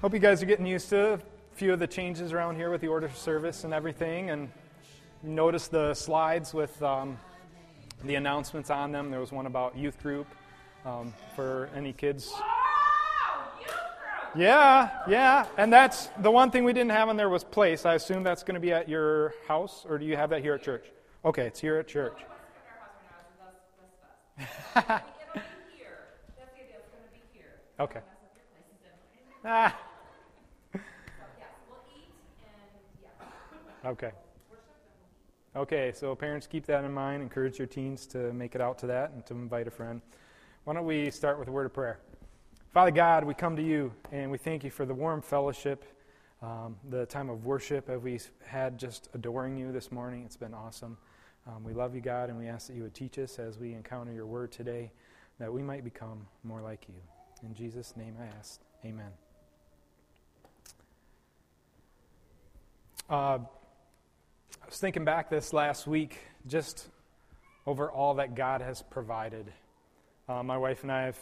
Hope you guys are getting used to a few of the changes around here with the order of service and everything. And notice the slides with um, the announcements on them. There was one about youth group um, for any kids. Yeah, yeah. And that's the one thing we didn't have on there was place. I assume that's going to be at your house, or do you have that here at church? Okay, it's here at church. okay. Ah. Okay. Okay, so parents keep that in mind. Encourage your teens to make it out to that and to invite a friend. Why don't we start with a word of prayer? Father God, we come to you and we thank you for the warm fellowship, um, the time of worship that we had just adoring you this morning. It's been awesome. Um, we love you, God, and we ask that you would teach us as we encounter your word today, that we might become more like you. In Jesus' name I ask. Amen. Uh, was thinking back this last week just over all that God has provided. Uh, my wife and I have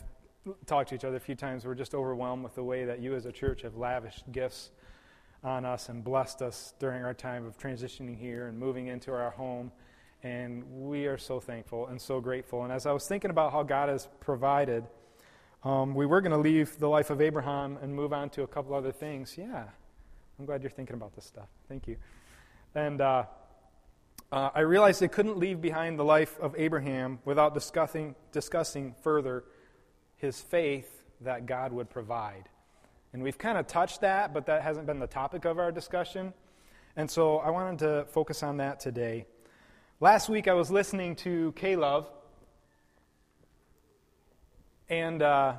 talked to each other a few times. We're just overwhelmed with the way that you as a church have lavished gifts on us and blessed us during our time of transitioning here and moving into our home. And we are so thankful and so grateful. And as I was thinking about how God has provided, um, we were going to leave the life of Abraham and move on to a couple other things. Yeah, I'm glad you're thinking about this stuff. Thank you. And uh, uh, I realized I couldn't leave behind the life of Abraham without discussing, discussing further his faith that God would provide. And we've kind of touched that, but that hasn't been the topic of our discussion. And so I wanted to focus on that today. Last week I was listening to K-Love, and uh,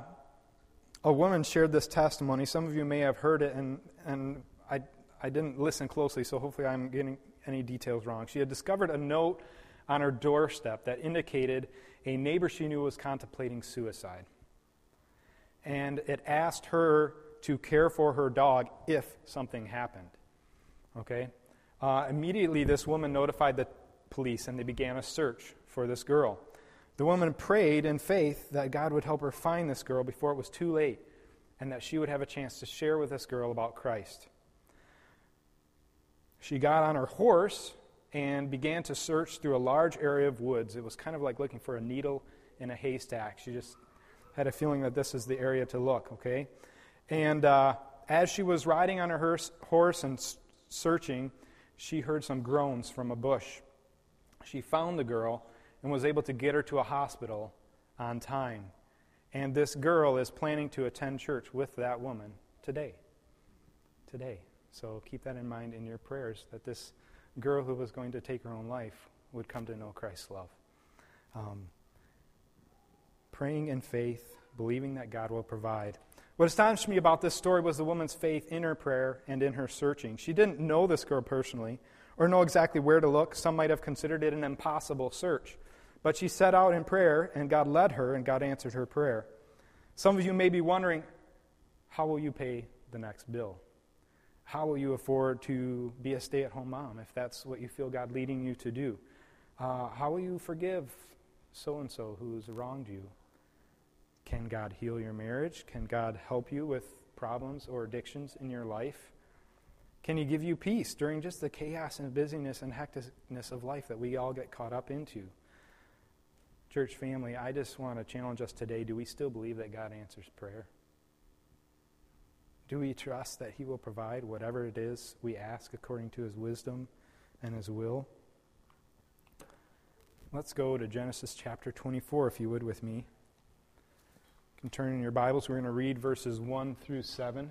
a woman shared this testimony. Some of you may have heard it, and, and I, I didn't listen closely, so hopefully I'm getting any details wrong. She had discovered a note on her doorstep that indicated a neighbor she knew was contemplating suicide. And it asked her to care for her dog if something happened. Okay? Uh, immediately, this woman notified the police and they began a search for this girl. The woman prayed in faith that God would help her find this girl before it was too late and that she would have a chance to share with this girl about Christ. She got on her horse and began to search through a large area of woods. It was kind of like looking for a needle in a haystack. She just had a feeling that this is the area to look, okay? And uh, as she was riding on her horse and searching, she heard some groans from a bush. She found the girl and was able to get her to a hospital on time. And this girl is planning to attend church with that woman today. Today. So keep that in mind in your prayers that this girl who was going to take her own life would come to know Christ's love. Um, praying in faith, believing that God will provide. What astonished me about this story was the woman's faith in her prayer and in her searching. She didn't know this girl personally or know exactly where to look. Some might have considered it an impossible search. But she set out in prayer, and God led her, and God answered her prayer. Some of you may be wondering, how will you pay the next bill? How will you afford to be a stay at home mom if that's what you feel God leading you to do? Uh, how will you forgive so and so who's wronged you? Can God heal your marriage? Can God help you with problems or addictions in your life? Can He give you peace during just the chaos and busyness and hecticness of life that we all get caught up into? Church family, I just want to challenge us today do we still believe that God answers prayer? Do we trust that He will provide whatever it is we ask according to His wisdom and His will? Let's go to Genesis chapter 24, if you would, with me. You can turn in your Bibles. We're going to read verses 1 through 7.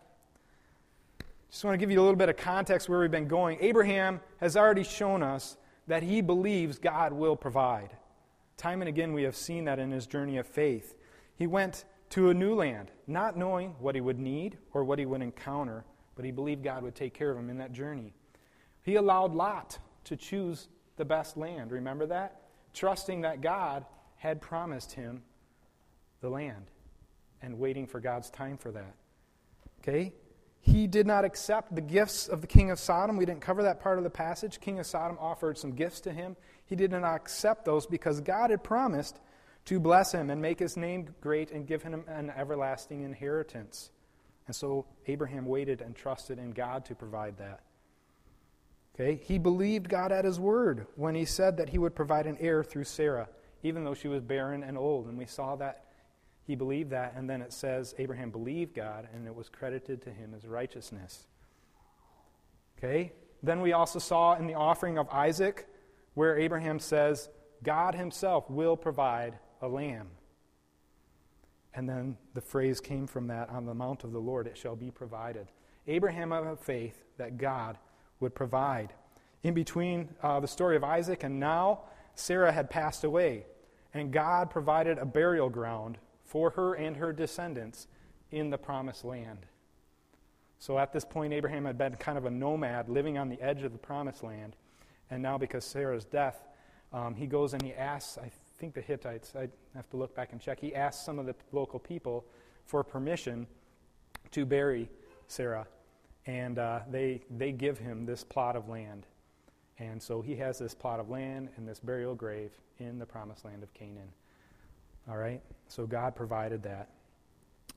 Just want to give you a little bit of context where we've been going. Abraham has already shown us that he believes God will provide. Time and again, we have seen that in his journey of faith. He went to a new land, not knowing what he would need or what he would encounter, but he believed God would take care of him in that journey. He allowed Lot to choose the best land. Remember that? Trusting that God had promised him the land and waiting for God's time for that. Okay? He did not accept the gifts of the king of Sodom. We didn't cover that part of the passage. King of Sodom offered some gifts to him. He did not accept those because God had promised to bless him and make his name great and give him an everlasting inheritance. And so Abraham waited and trusted in God to provide that. Okay? He believed God at his word when he said that he would provide an heir through Sarah, even though she was barren and old. And we saw that he believed that, and then it says Abraham believed God, and it was credited to him as righteousness. Okay? Then we also saw in the offering of Isaac where Abraham says, God himself will provide a lamb. And then the phrase came from that on the mount of the Lord, it shall be provided. Abraham had faith that God would provide. In between uh, the story of Isaac and now, Sarah had passed away, and God provided a burial ground for her and her descendants in the promised land. So at this point, Abraham had been kind of a nomad living on the edge of the promised land. And now, because Sarah's death, um, he goes and he asks, I think the Hittites, I have to look back and check, he asks some of the local people for permission to bury Sarah. And uh, they, they give him this plot of land. And so he has this plot of land and this burial grave in the promised land of Canaan. All right? So God provided that.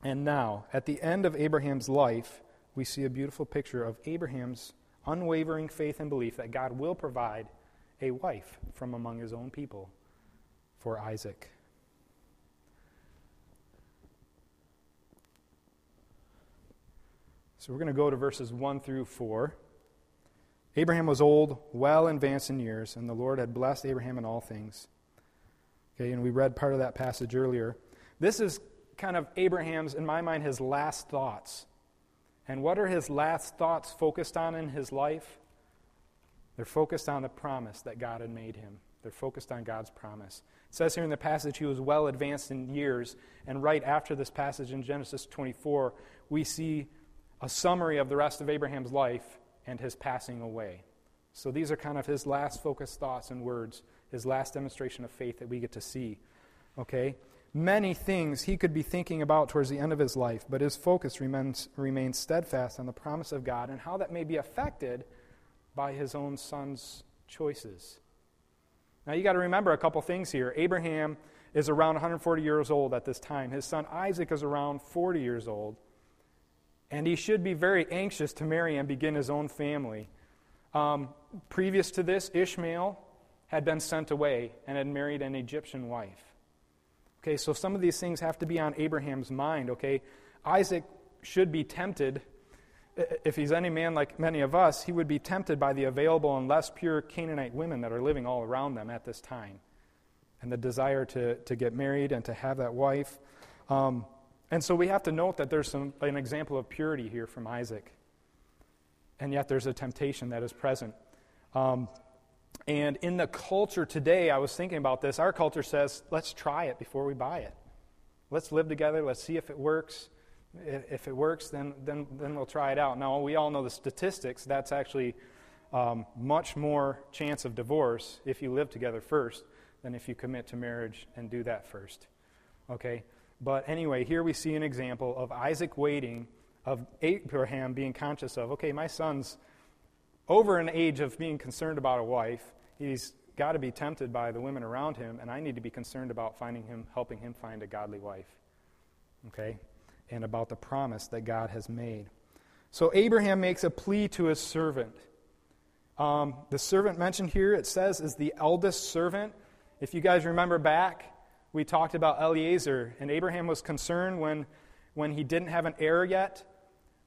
And now, at the end of Abraham's life, we see a beautiful picture of Abraham's unwavering faith and belief that God will provide a wife from among his own people for Isaac. So we're going to go to verses 1 through 4. Abraham was old, well advanced in years, and the Lord had blessed Abraham in all things. Okay, and we read part of that passage earlier. This is kind of Abraham's, in my mind, his last thoughts. And what are his last thoughts focused on in his life? They're focused on the promise that God had made him. They're focused on God's promise. It says here in the passage he was well advanced in years. And right after this passage in Genesis 24, we see a summary of the rest of Abraham's life and his passing away. So these are kind of his last focused thoughts and words, his last demonstration of faith that we get to see. Okay? Many things he could be thinking about towards the end of his life, but his focus remains, remains steadfast on the promise of God and how that may be affected by his own son's choices. Now, you got to remember a couple things here. Abraham is around 140 years old at this time, his son Isaac is around 40 years old. And he should be very anxious to marry and begin his own family. Um, previous to this, Ishmael had been sent away and had married an Egyptian wife. Okay, so some of these things have to be on Abraham's mind, okay? Isaac should be tempted if he's any man like many of us, he would be tempted by the available and less pure Canaanite women that are living all around them at this time. And the desire to, to get married and to have that wife. Um, and so we have to note that there's some, an example of purity here from Isaac. And yet there's a temptation that is present. Um, and in the culture today, I was thinking about this. Our culture says, let's try it before we buy it. Let's live together. Let's see if it works if it works, then, then, then we'll try it out. Now, we all know the statistics. That's actually um, much more chance of divorce if you live together first than if you commit to marriage and do that first. Okay? But anyway, here we see an example of Isaac waiting, of Abraham being conscious of, okay, my son's over an age of being concerned about a wife. He's got to be tempted by the women around him, and I need to be concerned about finding him, helping him find a godly wife. Okay? and about the promise that God has made. So Abraham makes a plea to his servant. Um, the servant mentioned here, it says, is the eldest servant. If you guys remember back, we talked about Eliezer, and Abraham was concerned when, when he didn't have an heir yet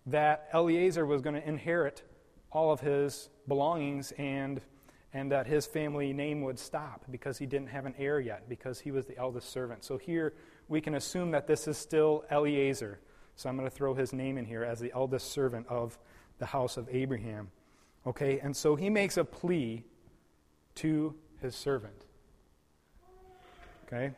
that Eliezer was going to inherit all of his belongings and, and that his family name would stop because he didn't have an heir yet, because he was the eldest servant. So here we can assume that this is still Eliezer. So I'm going to throw his name in here as the eldest servant of the house of Abraham. Okay, and so he makes a plea to his servant. Okay?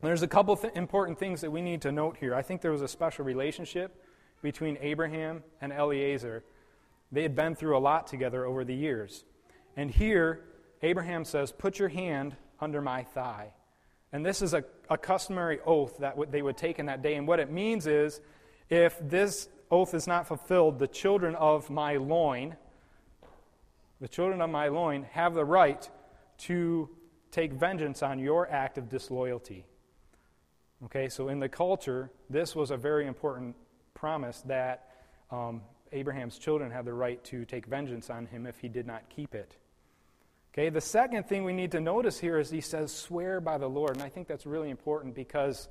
There's a couple th- important things that we need to note here. I think there was a special relationship between Abraham and Eliezer. They had been through a lot together over the years. And here, Abraham says, Put your hand under my thigh. And this is a, a customary oath that w- they would take in that day. And what it means is, if this oath is not fulfilled, the children of my loin, the children of my loin, have the right to take vengeance on your act of disloyalty. Okay, so in the culture, this was a very important promise that um, Abraham's children had the right to take vengeance on him if he did not keep it. Okay, the second thing we need to notice here is he says, swear by the Lord. And I think that's really important because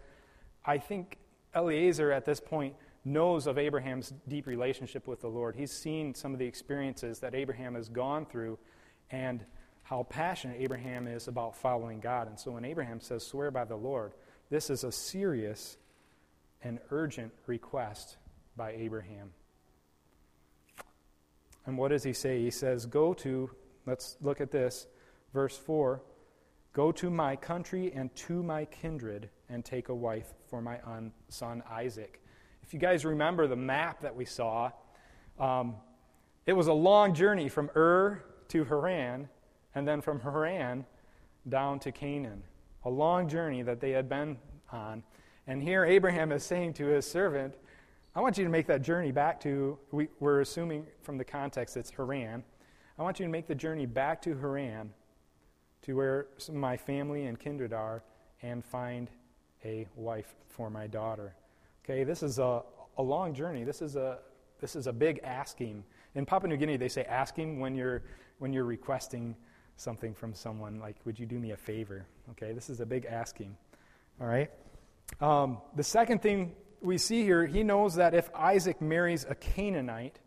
I think Eliezer at this point knows of Abraham's deep relationship with the Lord. He's seen some of the experiences that Abraham has gone through and how passionate Abraham is about following God. And so when Abraham says, swear by the Lord, this is a serious and urgent request by Abraham. And what does he say? He says, Go to, let's look at this, verse 4 Go to my country and to my kindred and take a wife for my son Isaac. If you guys remember the map that we saw, um, it was a long journey from Ur to Haran, and then from Haran down to Canaan a long journey that they had been on. And here Abraham is saying to his servant, I want you to make that journey back to, we, are assuming from the context it's Haran. I want you to make the journey back to Haran, to where my family and kindred are, and find a wife for my daughter. Okay, this is a, a long journey. This is a, this is a big asking. In Papua New Guinea, they say asking when you're, when you're requesting something from someone, like, would you do me a favor? Okay, this is a big asking. All right? Um, the second thing we see here, he knows that if Isaac marries a Canaanite,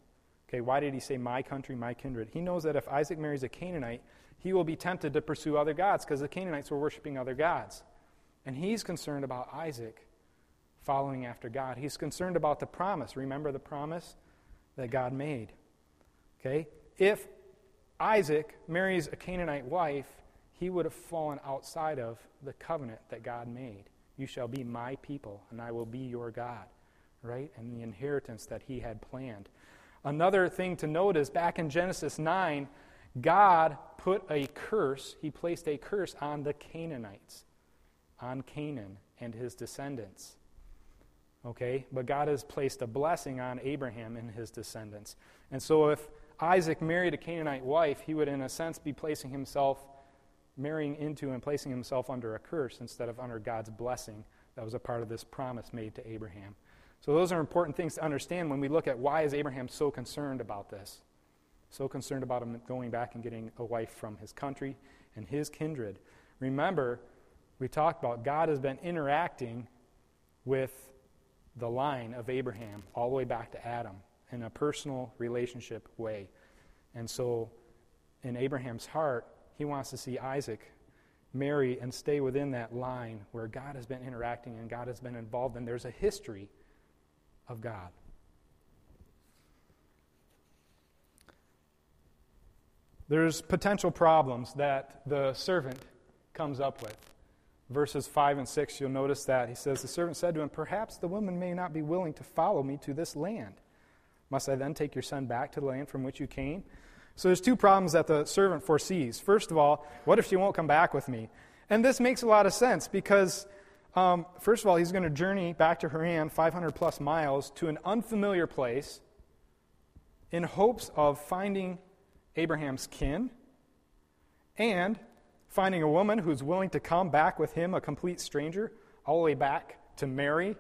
okay, why did he say my country, my kindred? He knows that if Isaac marries a Canaanite, he will be tempted to pursue other gods because the Canaanites were worshiping other gods. And he's concerned about Isaac following after God. He's concerned about the promise. Remember the promise that God made. Okay? If Isaac marries a Canaanite wife, he would have fallen outside of the covenant that God made. You shall be my people, and I will be your God, right? And the inheritance that he had planned. Another thing to note is back in Genesis 9, God put a curse, he placed a curse on the Canaanites, on Canaan and his descendants. Okay? But God has placed a blessing on Abraham and his descendants. And so if Isaac married a Canaanite wife, he would, in a sense, be placing himself, marrying into and placing himself under a curse instead of under God's blessing that was a part of this promise made to Abraham. So those are important things to understand when we look at why is Abraham so concerned about this. So concerned about him going back and getting a wife from his country and his kindred. Remember, we talked about God has been interacting with the line of Abraham all the way back to Adam in a personal relationship way. And so, in Abraham's heart, he wants to see Isaac marry and stay within that line where God has been interacting and God has been involved, and there's a history of God. There's potential problems that the servant comes up with. Verses 5 and 6, you'll notice that. He says, The servant said to him, Perhaps the woman may not be willing to follow me to this land. Must I then take your son back to the land from which you came? So there's two problems that the servant foresees. First of all, what if she won't come back with me? And this makes a lot of sense because, um, first of all, he's going to journey back to Haran, 500 plus miles, to an unfamiliar place in hopes of finding Abraham's kin and finding a woman who's willing to come back with him, a complete stranger, all the way back to marry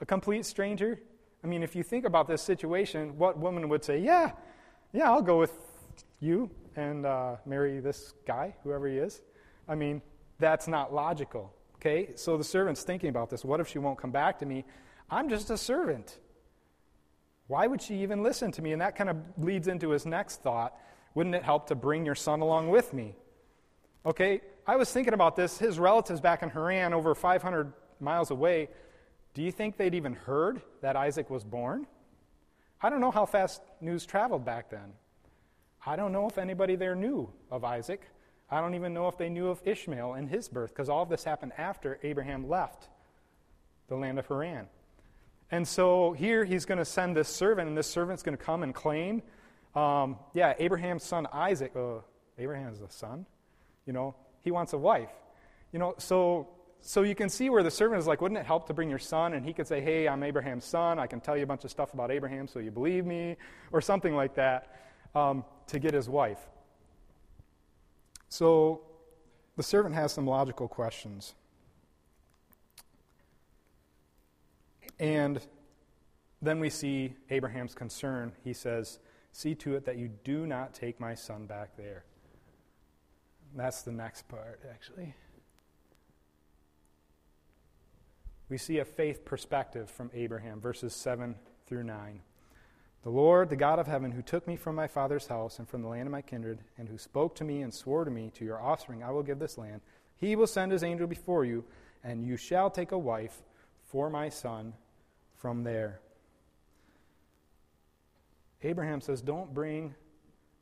a complete stranger. I mean, if you think about this situation, what woman would say, Yeah, yeah, I'll go with you and uh, marry this guy, whoever he is? I mean, that's not logical. Okay? So the servant's thinking about this. What if she won't come back to me? I'm just a servant. Why would she even listen to me? And that kind of leads into his next thought. Wouldn't it help to bring your son along with me? Okay, I was thinking about this. His relatives back in Haran, over 500 miles away, do you think they'd even heard that Isaac was born? I don't know how fast news traveled back then. I don't know if anybody there knew of Isaac. I don't even know if they knew of Ishmael and his birth, because all of this happened after Abraham left the land of Haran. And so here he's going to send this servant, and this servant's going to come and claim, um, yeah, Abraham's son Isaac. Uh, Abraham's the son, you know. He wants a wife, you know. So so you can see where the servant is like, wouldn't it help to bring your son? And he could say, hey, I'm Abraham's son. I can tell you a bunch of stuff about Abraham, so you believe me, or something like that, um, to get his wife. So the servant has some logical questions. And then we see Abraham's concern. He says, See to it that you do not take my son back there. That's the next part, actually. We see a faith perspective from Abraham, verses 7 through 9. The Lord, the God of heaven, who took me from my father's house and from the land of my kindred, and who spoke to me and swore to me, To your offspring I will give this land, he will send his angel before you, and you shall take a wife for my son from there. Abraham says, Don't bring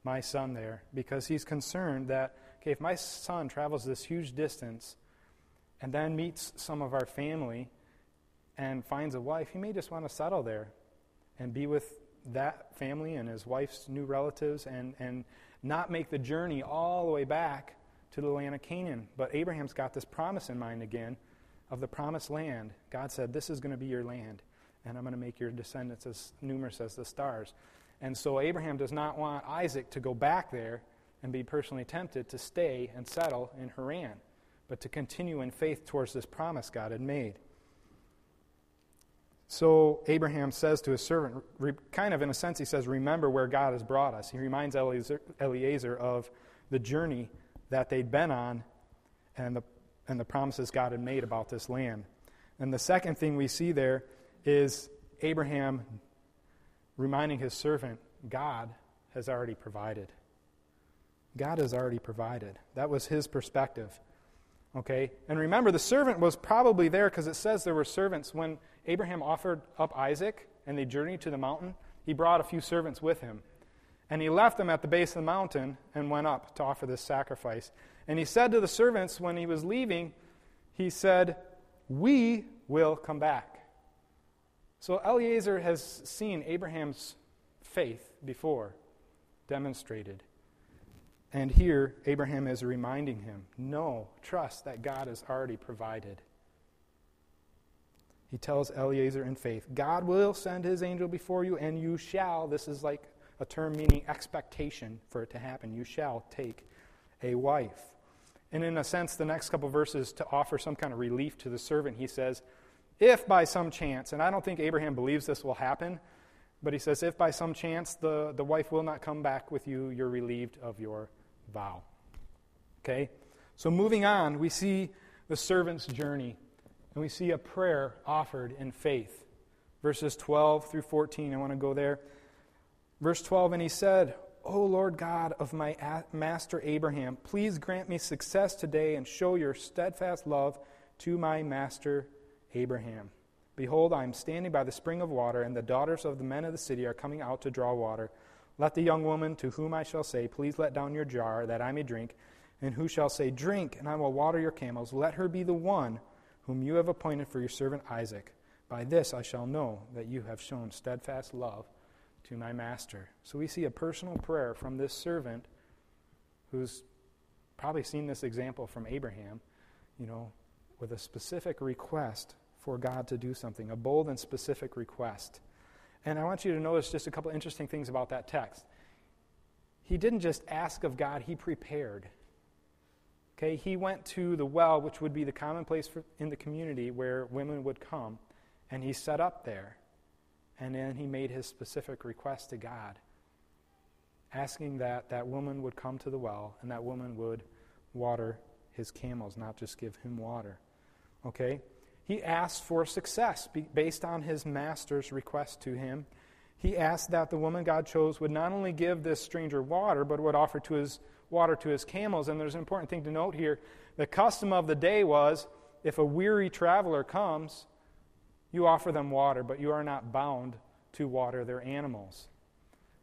my son there because he's concerned that, okay, if my son travels this huge distance and then meets some of our family and finds a wife, he may just want to settle there and be with that family and his wife's new relatives and, and not make the journey all the way back to the land of Canaan. But Abraham's got this promise in mind again of the promised land. God said, This is going to be your land, and I'm going to make your descendants as numerous as the stars. And so Abraham does not want Isaac to go back there and be personally tempted to stay and settle in Haran, but to continue in faith towards this promise God had made. So Abraham says to his servant, kind of in a sense, he says, Remember where God has brought us. He reminds Eliezer, Eliezer of the journey that they'd been on and the, and the promises God had made about this land. And the second thing we see there is Abraham reminding his servant, God has already provided. God has already provided. That was his perspective. Okay? And remember, the servant was probably there because it says there were servants when Abraham offered up Isaac and they journeyed to the mountain, he brought a few servants with him. And he left them at the base of the mountain and went up to offer this sacrifice. And he said to the servants when he was leaving, he said, We will come back. So Eliezer has seen Abraham's faith before demonstrated. And here, Abraham is reminding him no, trust that God has already provided. He tells Eliezer in faith, God will send his angel before you, and you shall, this is like a term meaning expectation for it to happen, you shall take a wife. And in a sense, the next couple verses to offer some kind of relief to the servant, he says, If by some chance, and I don't think Abraham believes this will happen, but he says, If by some chance the, the wife will not come back with you, you're relieved of your vow. Okay? So moving on, we see the servant's journey and we see a prayer offered in faith. Verses 12 through 14, I want to go there. Verse 12, and he said, O Lord God of my master Abraham, please grant me success today and show your steadfast love to my master Abraham. Behold, I am standing by the spring of water, and the daughters of the men of the city are coming out to draw water. Let the young woman to whom I shall say, Please let down your jar, that I may drink, and who shall say, Drink, and I will water your camels, let her be the one whom you have appointed for your servant Isaac. By this I shall know that you have shown steadfast love to my master. So we see a personal prayer from this servant who's probably seen this example from Abraham, you know, with a specific request for God to do something, a bold and specific request. And I want you to notice just a couple interesting things about that text. He didn't just ask of God, he prepared. Okay, he went to the well, which would be the common place for, in the community where women would come, and he set up there. And then he made his specific request to God, asking that that woman would come to the well and that woman would water his camels, not just give him water. Okay? He asked for success based on his master's request to him. He asked that the woman God chose would not only give this stranger water, but would offer to his water to his camels. And there's an important thing to note here. The custom of the day was if a weary traveler comes, you offer them water, but you are not bound to water their animals.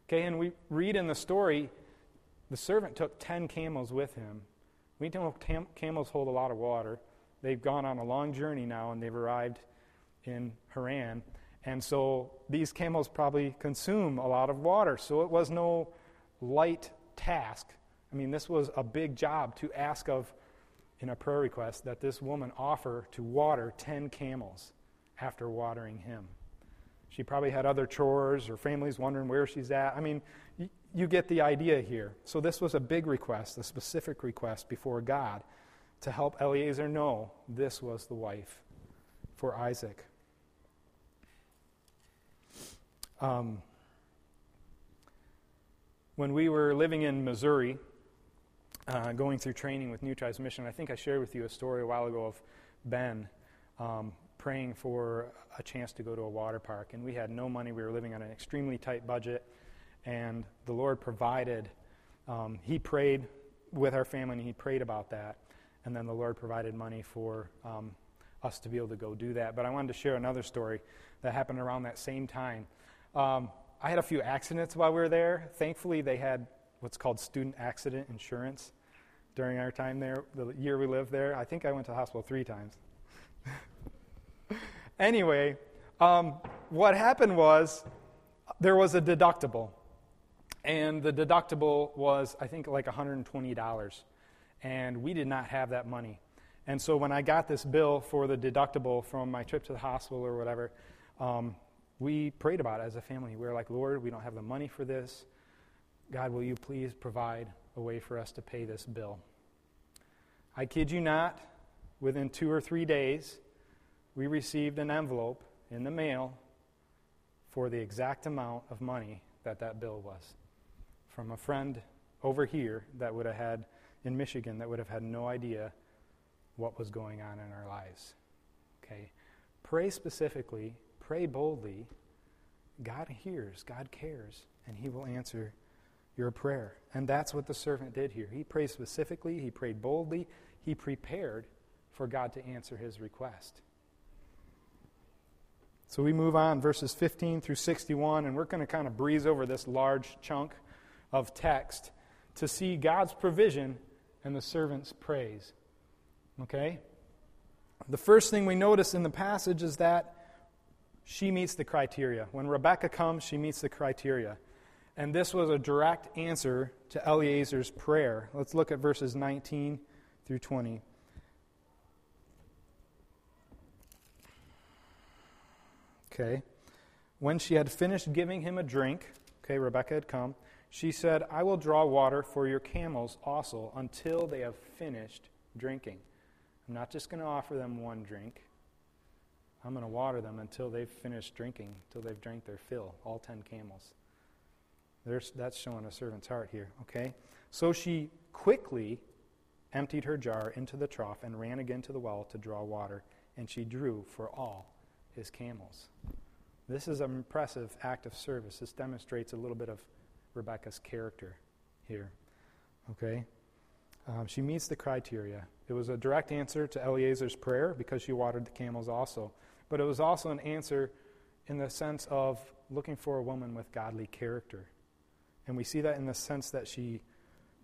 Okay, and we read in the story the servant took 10 camels with him. We know tam- camels hold a lot of water. They've gone on a long journey now and they've arrived in Haran. And so these camels probably consume a lot of water. So it was no light task. I mean, this was a big job to ask of in a prayer request that this woman offer to water 10 camels after watering him. She probably had other chores, her family's wondering where she's at. I mean, y- you get the idea here. So, this was a big request, a specific request before God to help Eliezer know this was the wife for Isaac. Um, when we were living in Missouri, uh, going through training with New Tribes Mission, I think I shared with you a story a while ago of Ben um, praying for a chance to go to a water park. And we had no money. We were living on an extremely tight budget. And the Lord provided. Um, he prayed with our family, and He prayed about that. And then the Lord provided money for um, us to be able to go do that. But I wanted to share another story that happened around that same time. Um, I had a few accidents while we were there. Thankfully, they had what's called student accident insurance during our time there, the year we lived there. I think I went to the hospital three times. anyway, um, what happened was there was a deductible. And the deductible was, I think, like $120. And we did not have that money. And so when I got this bill for the deductible from my trip to the hospital or whatever, um, we prayed about it as a family. We were like, Lord, we don't have the money for this. God, will you please provide a way for us to pay this bill? I kid you not, within two or three days, we received an envelope in the mail for the exact amount of money that that bill was from a friend over here that would have had in Michigan that would have had no idea what was going on in our lives. Okay? Pray specifically, pray boldly. God hears, God cares, and He will answer your prayer. And that's what the servant did here. He prayed specifically, he prayed boldly, he prepared for God to answer his request. So we move on, verses 15 through 61, and we're going to kind of breeze over this large chunk of text to see God's provision and the servant's praise. Okay? The first thing we notice in the passage is that she meets the criteria. When Rebecca comes, she meets the criteria. And this was a direct answer to Eliezer's prayer. Let's look at verses 19 through 20. Okay. When she had finished giving him a drink, okay, Rebecca had come, she said, I will draw water for your camels also until they have finished drinking. I'm not just going to offer them one drink. I'm going to water them until they've finished drinking, until they've drank their fill, all 10 camels. There's, that's showing a servant's heart here, okay? So she quickly emptied her jar into the trough and ran again to the well to draw water, and she drew for all his camels. This is an impressive act of service. This demonstrates a little bit of Rebecca's character here. Okay? Um, she meets the criteria. It was a direct answer to Eliezer's prayer because she watered the camels also. But it was also an answer in the sense of looking for a woman with godly character. And we see that in the sense that she,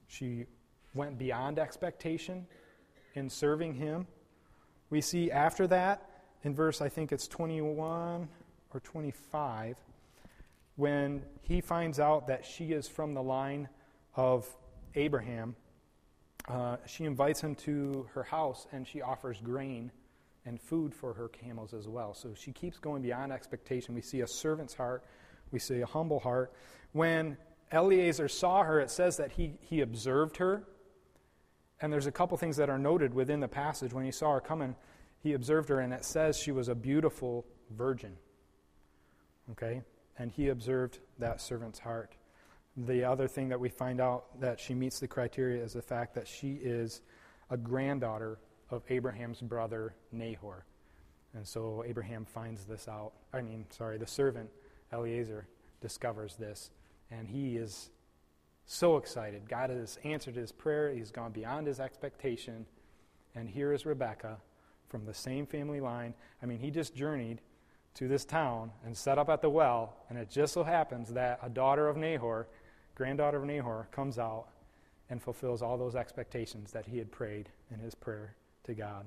she went beyond expectation in serving him. We see after that in verse, I think it's 21 or 25, when he finds out that she is from the line of Abraham, uh, she invites him to her house and she offers grain and food for her camels as well. So she keeps going beyond expectation. We see a servant's heart, we see a humble heart. When Eliezer saw her, it says that he, he observed her. And there's a couple things that are noted within the passage. When he saw her coming, he observed her, and it says she was a beautiful virgin. Okay? And he observed that servant's heart. The other thing that we find out that she meets the criteria is the fact that she is a granddaughter of Abraham's brother Nahor. And so Abraham finds this out. I mean, sorry, the servant Eliezer discovers this, and he is so excited. God has answered his prayer, he's gone beyond his expectation. And here is Rebekah from the same family line. I mean, he just journeyed to this town and set up at the well, and it just so happens that a daughter of Nahor, granddaughter of Nahor, comes out and fulfills all those expectations that he had prayed in his prayer to God.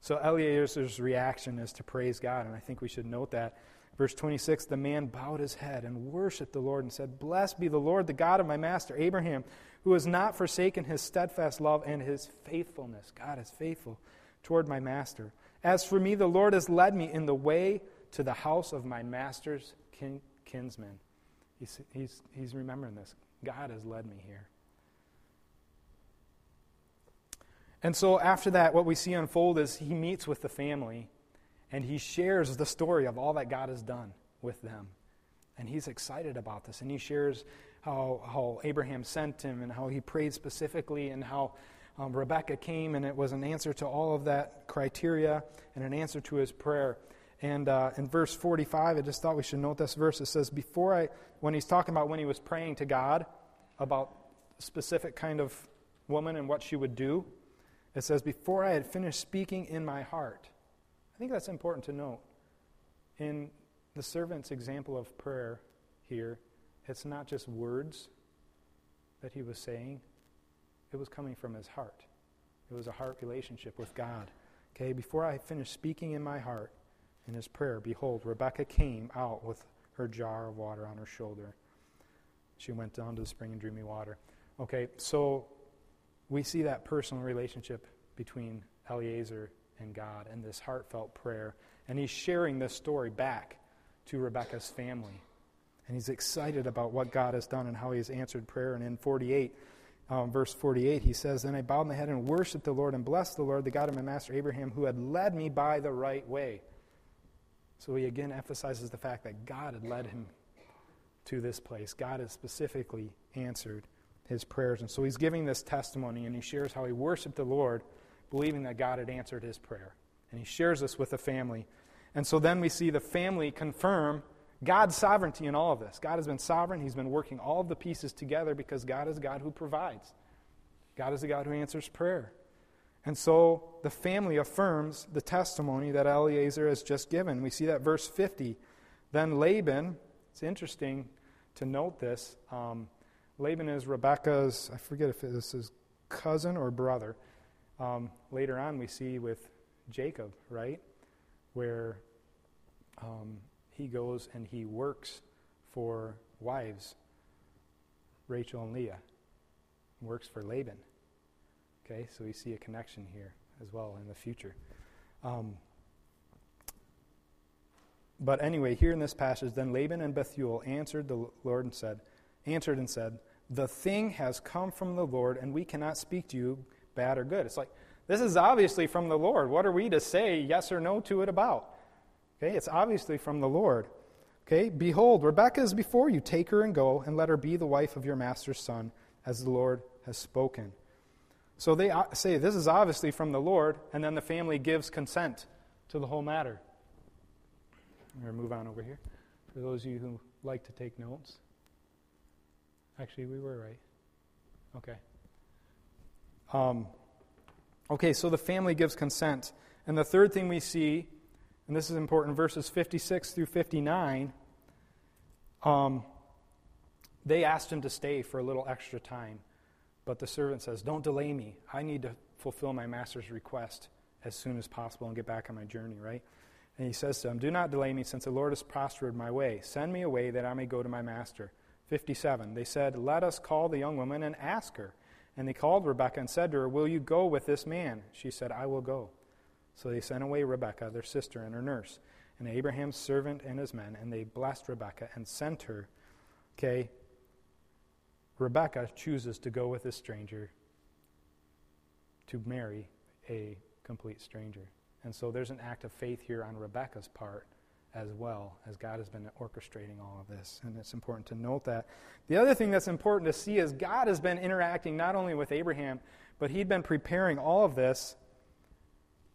So Eliezer's reaction is to praise God, and I think we should note that. Verse 26 The man bowed his head and worshiped the Lord and said, Blessed be the Lord, the God of my master Abraham, who has not forsaken his steadfast love and his faithfulness. God is faithful toward my master. As for me, the Lord has led me in the way to the house of my master's kin- kinsman. He's, he's, he's remembering this. God has led me here. And so after that, what we see unfold is he meets with the family and he shares the story of all that God has done with them. And he's excited about this. And he shares how, how Abraham sent him and how he prayed specifically and how um, Rebecca came and it was an answer to all of that criteria and an answer to his prayer. And uh, in verse 45, I just thought we should note this verse. It says, Before I, when he's talking about when he was praying to God about specific kind of woman and what she would do, it says, Before I had finished speaking in my heart. I think that's important to note. In the servant's example of prayer here, it's not just words that he was saying, it was coming from his heart. It was a heart relationship with God. Okay, before I finished speaking in my heart in his prayer, behold, Rebecca came out with her jar of water on her shoulder. She went down to the spring and drew me water. Okay, so we see that personal relationship between Eliezer and God and this heartfelt prayer. And he's sharing this story back to Rebecca's family. And he's excited about what God has done and how he has answered prayer. And in 48, um, verse 48, he says, Then I bowed my head and worshiped the Lord and blessed the Lord, the God of my master Abraham, who had led me by the right way. So he again emphasizes the fact that God had led him to this place. God has specifically answered his prayers. And so he's giving this testimony and he shares how he worshiped the Lord, believing that God had answered his prayer. And he shares this with the family. And so then we see the family confirm God's sovereignty in all of this. God has been sovereign. He's been working all of the pieces together because God is God who provides. God is a God who answers prayer. And so the family affirms the testimony that Eliezer has just given. We see that verse 50. Then Laban, it's interesting to note this. Um, Laban is Rebekah's, I forget if this is cousin or brother. Um, later on, we see with Jacob, right? Where um, he goes and he works for wives, Rachel and Leah, works for Laban. Okay, so we see a connection here as well in the future. Um, but anyway, here in this passage, then Laban and Bethuel answered the Lord and said, answered and said, the thing has come from the Lord, and we cannot speak to you bad or good. It's like, this is obviously from the Lord. What are we to say yes or no to it about? Okay, it's obviously from the Lord. Okay, behold, Rebekah is before you. Take her and go, and let her be the wife of your master's son, as the Lord has spoken. So they uh, say, This is obviously from the Lord, and then the family gives consent to the whole matter. I'm going to move on over here for those of you who like to take notes. Actually, we were right. Okay. Um, okay, so the family gives consent. And the third thing we see, and this is important, verses 56 through 59, um, they asked him to stay for a little extra time. But the servant says, Don't delay me. I need to fulfill my master's request as soon as possible and get back on my journey, right? And he says to him, Do not delay me, since the Lord has prospered my way. Send me away that I may go to my master. 57. They said, Let us call the young woman and ask her. And they called Rebekah and said to her, Will you go with this man? She said, I will go. So they sent away Rebekah, their sister, and her nurse, and Abraham's servant and his men, and they blessed Rebekah and sent her. Okay, Rebekah chooses to go with this stranger to marry a complete stranger. And so there's an act of faith here on Rebekah's part as well, as God has been orchestrating all of this. And it's important to note that. The other thing that's important to see is God has been interacting not only with Abraham, but he'd been preparing all of this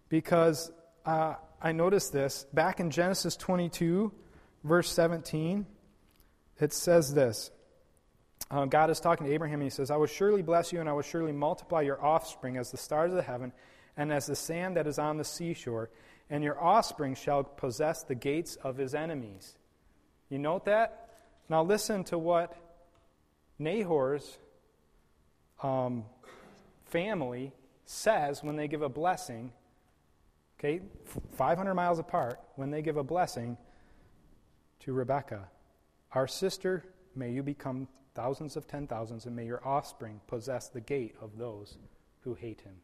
because uh, I noticed this back in Genesis 22, verse 17. It says this uh, God is talking to Abraham, and he says, I will surely bless you, and I will surely multiply your offspring as the stars of the heaven and as the sand that is on the seashore, and your offspring shall possess the gates of his enemies. You note that? Now listen to what Nahor's um, family says when they give a blessing, okay, 500 miles apart, when they give a blessing to Rebekah. Our sister, may you become thousands of ten thousands, and may your offspring possess the gate of those who hate him.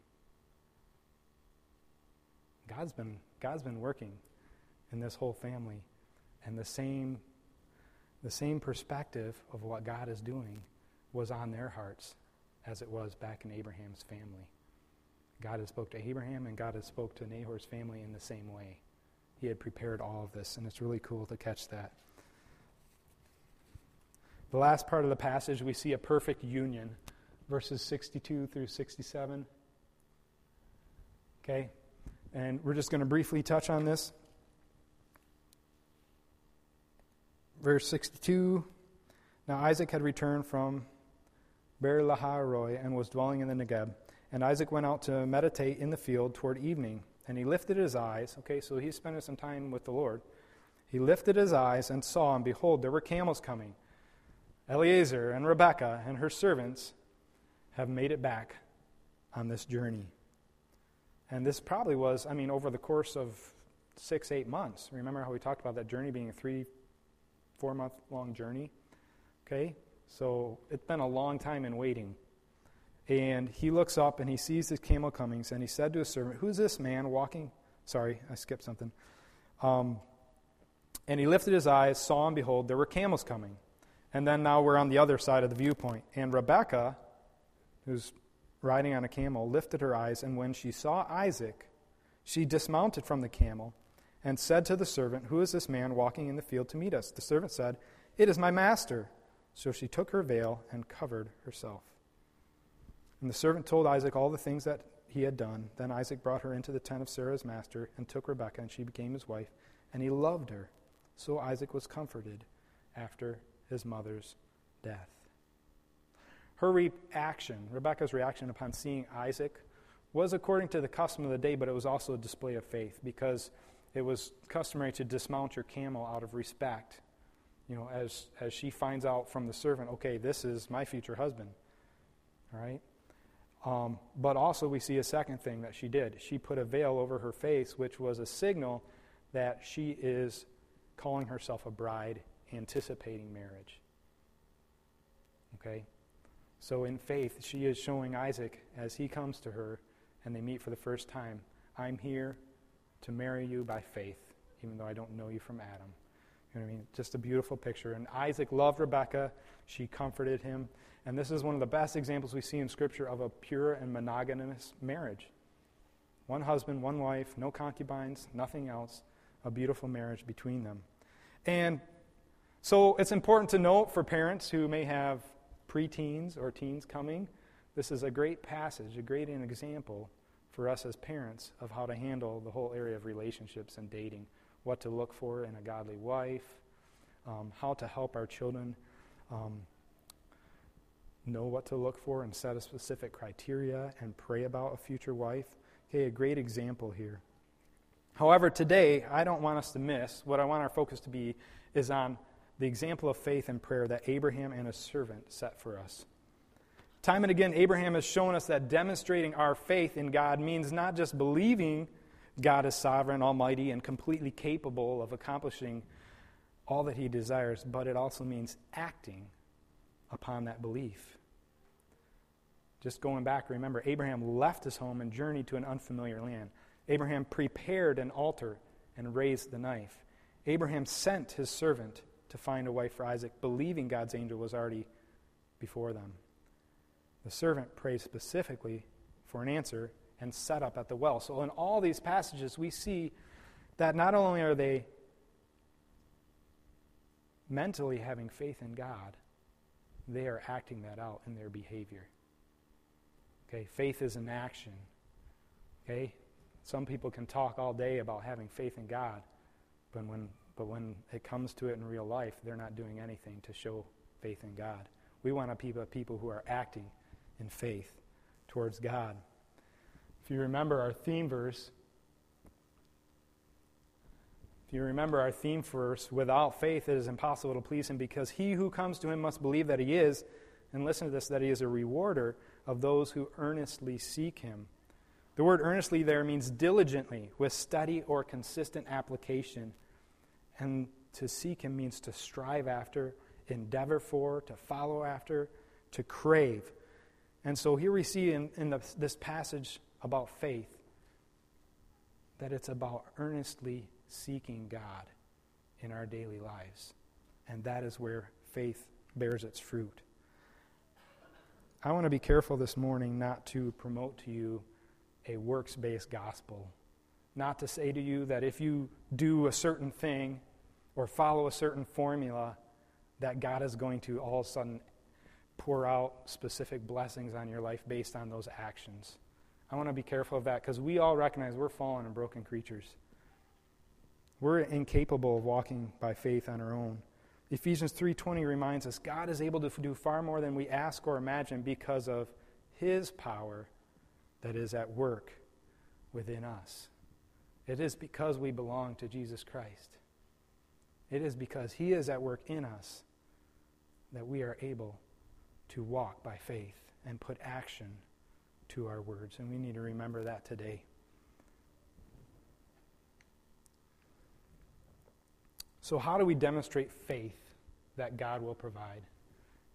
God's been, God's been working in this whole family, and the same, the same perspective of what God is doing was on their hearts as it was back in Abraham's family. God had spoke to Abraham, and God had spoke to Nahor's family in the same way. He had prepared all of this, and it's really cool to catch that. The last part of the passage, we see a perfect union, verses 62 through 67. Okay? And we're just going to briefly touch on this. Verse 62 Now Isaac had returned from Beer Lahai Roi and was dwelling in the Negeb. And Isaac went out to meditate in the field toward evening. And he lifted his eyes. Okay, so he's spending some time with the Lord. He lifted his eyes and saw, and behold, there were camels coming. Eliezer and Rebekah and her servants have made it back on this journey. And this probably was, I mean, over the course of six, eight months. Remember how we talked about that journey being a three, four month long journey? Okay? So it's been a long time in waiting. And he looks up and he sees the camel coming, and he said to his servant, Who's this man walking? Sorry, I skipped something. Um, and he lifted his eyes, saw, and behold, there were camels coming. And then now we're on the other side of the viewpoint. And Rebekah, who's riding on a camel, lifted her eyes, and when she saw Isaac, she dismounted from the camel and said to the servant, Who is this man walking in the field to meet us? The servant said, It is my master. So she took her veil and covered herself. And the servant told Isaac all the things that he had done. Then Isaac brought her into the tent of Sarah's master and took Rebekah, and she became his wife, and he loved her. So Isaac was comforted after his mother's death. Her reaction, Rebekah's reaction upon seeing Isaac, was according to the custom of the day, but it was also a display of faith because it was customary to dismount your camel out of respect. You know, as, as she finds out from the servant, okay, this is my future husband. All right? Um, but also, we see a second thing that she did. She put a veil over her face, which was a signal that she is calling herself a bride anticipating marriage. Okay? So, in faith, she is showing Isaac as he comes to her and they meet for the first time I'm here to marry you by faith, even though I don't know you from Adam. You know what I mean? Just a beautiful picture. And Isaac loved Rebekah. She comforted him. And this is one of the best examples we see in Scripture of a pure and monogamous marriage. One husband, one wife, no concubines, nothing else. A beautiful marriage between them. And so it's important to note for parents who may have preteens or teens coming, this is a great passage, a great example for us as parents of how to handle the whole area of relationships and dating, what to look for in a godly wife, um, how to help our children um, know what to look for and set a specific criteria and pray about a future wife. Okay, a great example here. However, today, I don't want us to miss what I want our focus to be is on the example of faith and prayer that Abraham and his servant set for us. Time and again, Abraham has shown us that demonstrating our faith in God means not just believing God is sovereign, almighty, and completely capable of accomplishing all that he desires, but it also means acting upon that belief. Just going back, remember, Abraham left his home and journeyed to an unfamiliar land. Abraham prepared an altar and raised the knife. Abraham sent his servant to find a wife for Isaac, believing God's angel was already before them. The servant prayed specifically for an answer and set up at the well. So, in all these passages, we see that not only are they mentally having faith in God, they are acting that out in their behavior. Okay, faith is an action. Okay? Some people can talk all day about having faith in God, but when, but when it comes to it in real life, they're not doing anything to show faith in God. We want to people, people who are acting in faith towards God. If you remember our theme verse, if you remember our theme verse, without faith it is impossible to please him because he who comes to him must believe that he is, and listen to this, that he is a rewarder of those who earnestly seek him. The word earnestly there means diligently, with study or consistent application. And to seek him means to strive after, endeavor for, to follow after, to crave. And so here we see in, in the, this passage about faith that it's about earnestly seeking God in our daily lives. And that is where faith bears its fruit. I want to be careful this morning not to promote to you a works based gospel. Not to say to you that if you do a certain thing or follow a certain formula, that God is going to all of a sudden pour out specific blessings on your life based on those actions. I want to be careful of that because we all recognize we're fallen and broken creatures. We're incapable of walking by faith on our own. Ephesians 3:20 reminds us God is able to do far more than we ask or imagine because of his power that is at work within us. It is because we belong to Jesus Christ. It is because he is at work in us that we are able to walk by faith and put action to our words. And we need to remember that today. So, how do we demonstrate faith that God will provide?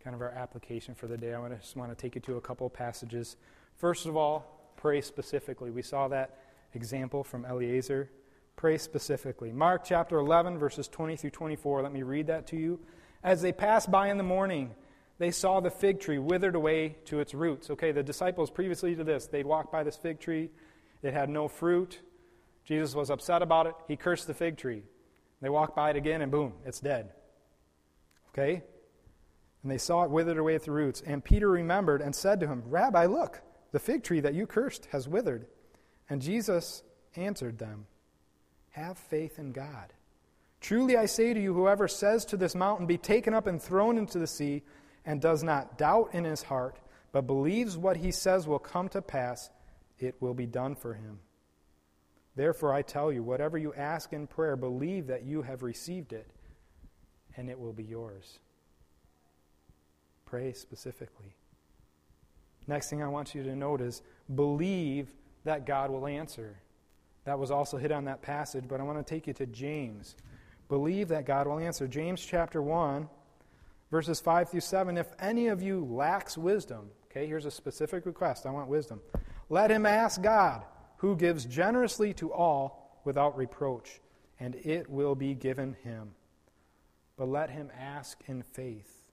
Kind of our application for the day. I just want to take you to a couple of passages. First of all, pray specifically. We saw that example from Eliezer. Pray specifically. Mark chapter 11, verses 20 through 24. Let me read that to you. As they passed by in the morning, they saw the fig tree withered away to its roots. Okay, the disciples previously to this, they'd walked by this fig tree, it had no fruit. Jesus was upset about it. He cursed the fig tree. They walked by it again, and boom, it's dead. Okay? And they saw it withered away at the roots. And Peter remembered and said to him, Rabbi, look, the fig tree that you cursed has withered. And Jesus answered them, Have faith in God. Truly I say to you, whoever says to this mountain, Be taken up and thrown into the sea, and does not doubt in his heart, but believes what he says will come to pass, it will be done for him. Therefore, I tell you, whatever you ask in prayer, believe that you have received it, and it will be yours. Pray specifically. Next thing I want you to note is believe that God will answer. That was also hit on that passage, but I want to take you to James. Believe that God will answer. James chapter 1, verses 5 through 7. If any of you lacks wisdom, okay, here's a specific request. I want wisdom. Let him ask God who gives generously to all without reproach, and it will be given him. But let him ask in faith,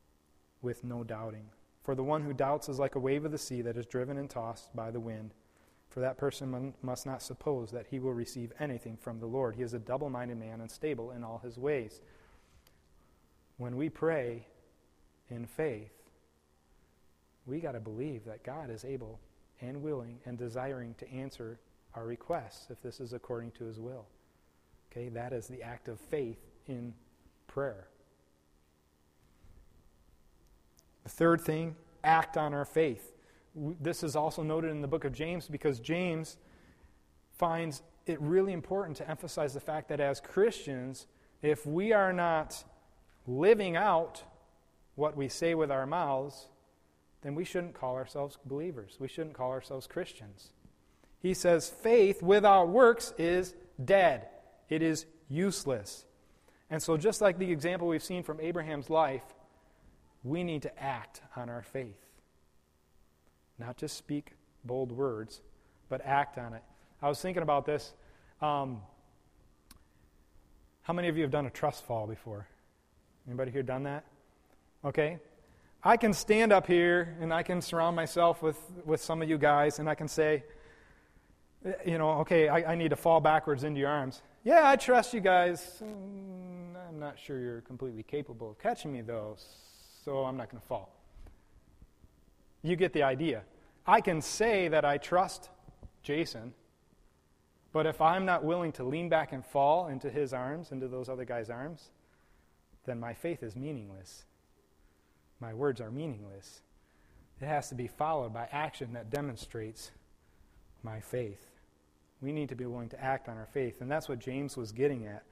with no doubting. For the one who doubts is like a wave of the sea that is driven and tossed by the wind. For that person must not suppose that he will receive anything from the Lord. He is a double minded man, unstable in all his ways. When we pray in faith, we got to believe that God is able and willing and desiring to answer our requests if this is according to his will. Okay, that is the act of faith in prayer. The third thing, act on our faith. This is also noted in the book of James because James finds it really important to emphasize the fact that as Christians, if we are not living out what we say with our mouths, then we shouldn't call ourselves believers. We shouldn't call ourselves Christians. He says, faith without works is dead, it is useless. And so, just like the example we've seen from Abraham's life, we need to act on our faith. Not just speak bold words, but act on it. I was thinking about this. Um, how many of you have done a trust fall before? Anybody here done that? Okay. I can stand up here and I can surround myself with, with some of you guys and I can say, you know, okay, I, I, need to fall backwards into your arms. Yeah, I trust you guys. Mm, I'm not sure you're completely capable of catching me, though, so I'm not going to fall. You get the idea. I can say that I trust Jason, but if I'm not willing to lean back and fall into his arms, into those other guys' arms, then my faith is meaningless. My words are meaningless. It has to be followed by action that demonstrates my faith. We need to be willing to act on our faith. And that's what James was getting at.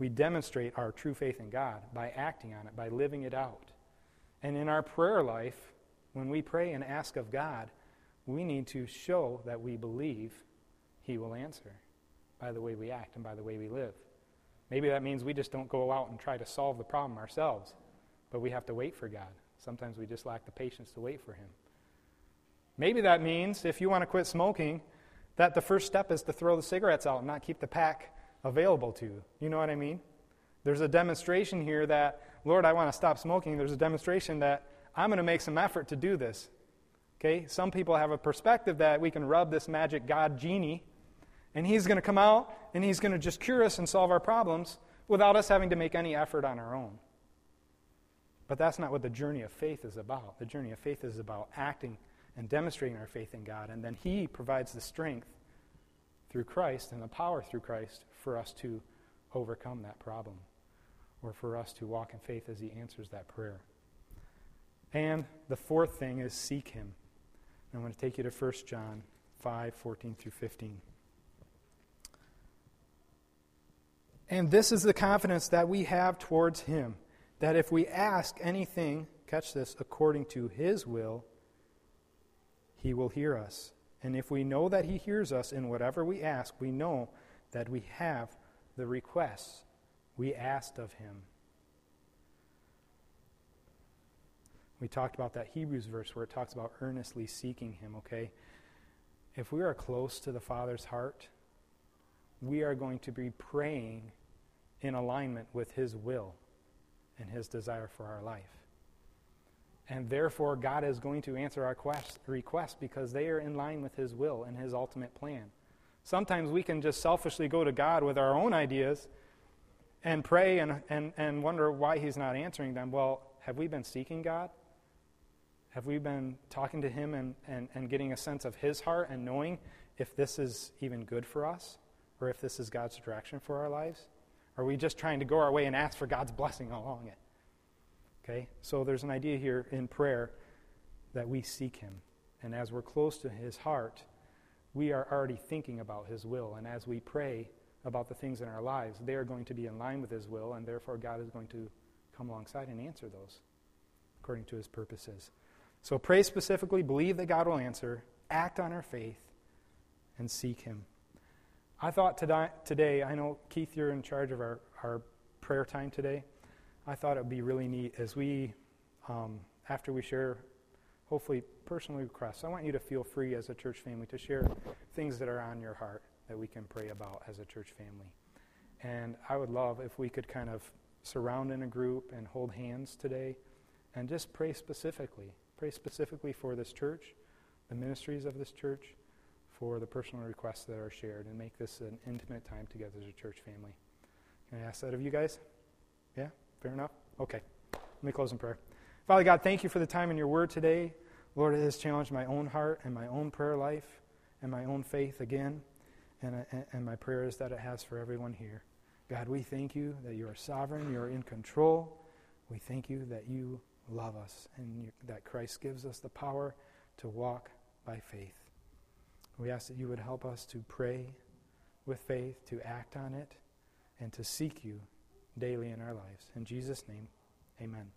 We demonstrate our true faith in God by acting on it, by living it out. And in our prayer life, when we pray and ask of God, we need to show that we believe He will answer by the way we act and by the way we live. Maybe that means we just don't go out and try to solve the problem ourselves, but we have to wait for God. Sometimes we just lack the patience to wait for Him. Maybe that means if you want to quit smoking, that the first step is to throw the cigarettes out and not keep the pack available to you. You know what I mean? There's a demonstration here that, Lord, I want to stop smoking. There's a demonstration that I'm going to make some effort to do this. Okay? Some people have a perspective that we can rub this magic God genie and he's going to come out and he's going to just cure us and solve our problems without us having to make any effort on our own. But that's not what the journey of faith is about. The journey of faith is about acting and demonstrating our faith in God. And then He provides the strength through Christ and the power through Christ for us to overcome that problem or for us to walk in faith as He answers that prayer. And the fourth thing is seek Him. I'm going to take you to 1 John 5 14 through 15. And this is the confidence that we have towards Him that if we ask anything, catch this, according to His will, He will hear us. And if we know that He hears us in whatever we ask, we know that we have the requests we asked of Him. We talked about that Hebrews verse where it talks about earnestly seeking Him, okay? If we are close to the Father's heart, we are going to be praying in alignment with His will and His desire for our life. And therefore, God is going to answer our quest, requests because they are in line with His will and His ultimate plan. Sometimes we can just selfishly go to God with our own ideas and pray and, and, and wonder why He's not answering them. Well, have we been seeking God? Have we been talking to Him and, and, and getting a sense of His heart and knowing if this is even good for us or if this is God's direction for our lives? Are we just trying to go our way and ask for God's blessing along it? Okay? So there's an idea here in prayer that we seek Him. And as we're close to His heart, we are already thinking about His will. And as we pray about the things in our lives, they are going to be in line with His will, and therefore God is going to come alongside and answer those according to His purposes. So pray specifically, believe that God will answer, act on our faith, and seek Him. I thought today, I know, Keith, you're in charge of our, our prayer time today. I thought it would be really neat as we, um, after we share, hopefully, personal requests, I want you to feel free as a church family to share things that are on your heart that we can pray about as a church family. And I would love if we could kind of surround in a group and hold hands today and just pray specifically. Pray specifically for this church, the ministries of this church, for the personal requests that are shared and make this an intimate time together as a church family. Can I ask that of you guys? Yeah? Fair enough? Okay. Let me close in prayer. Father God, thank you for the time in your word today. Lord, it has challenged my own heart and my own prayer life and my own faith again. And, uh, and my prayer is that it has for everyone here. God, we thank you that you are sovereign, you are in control. We thank you that you love us and you, that Christ gives us the power to walk by faith. We ask that you would help us to pray with faith, to act on it, and to seek you daily in our lives. In Jesus' name, amen.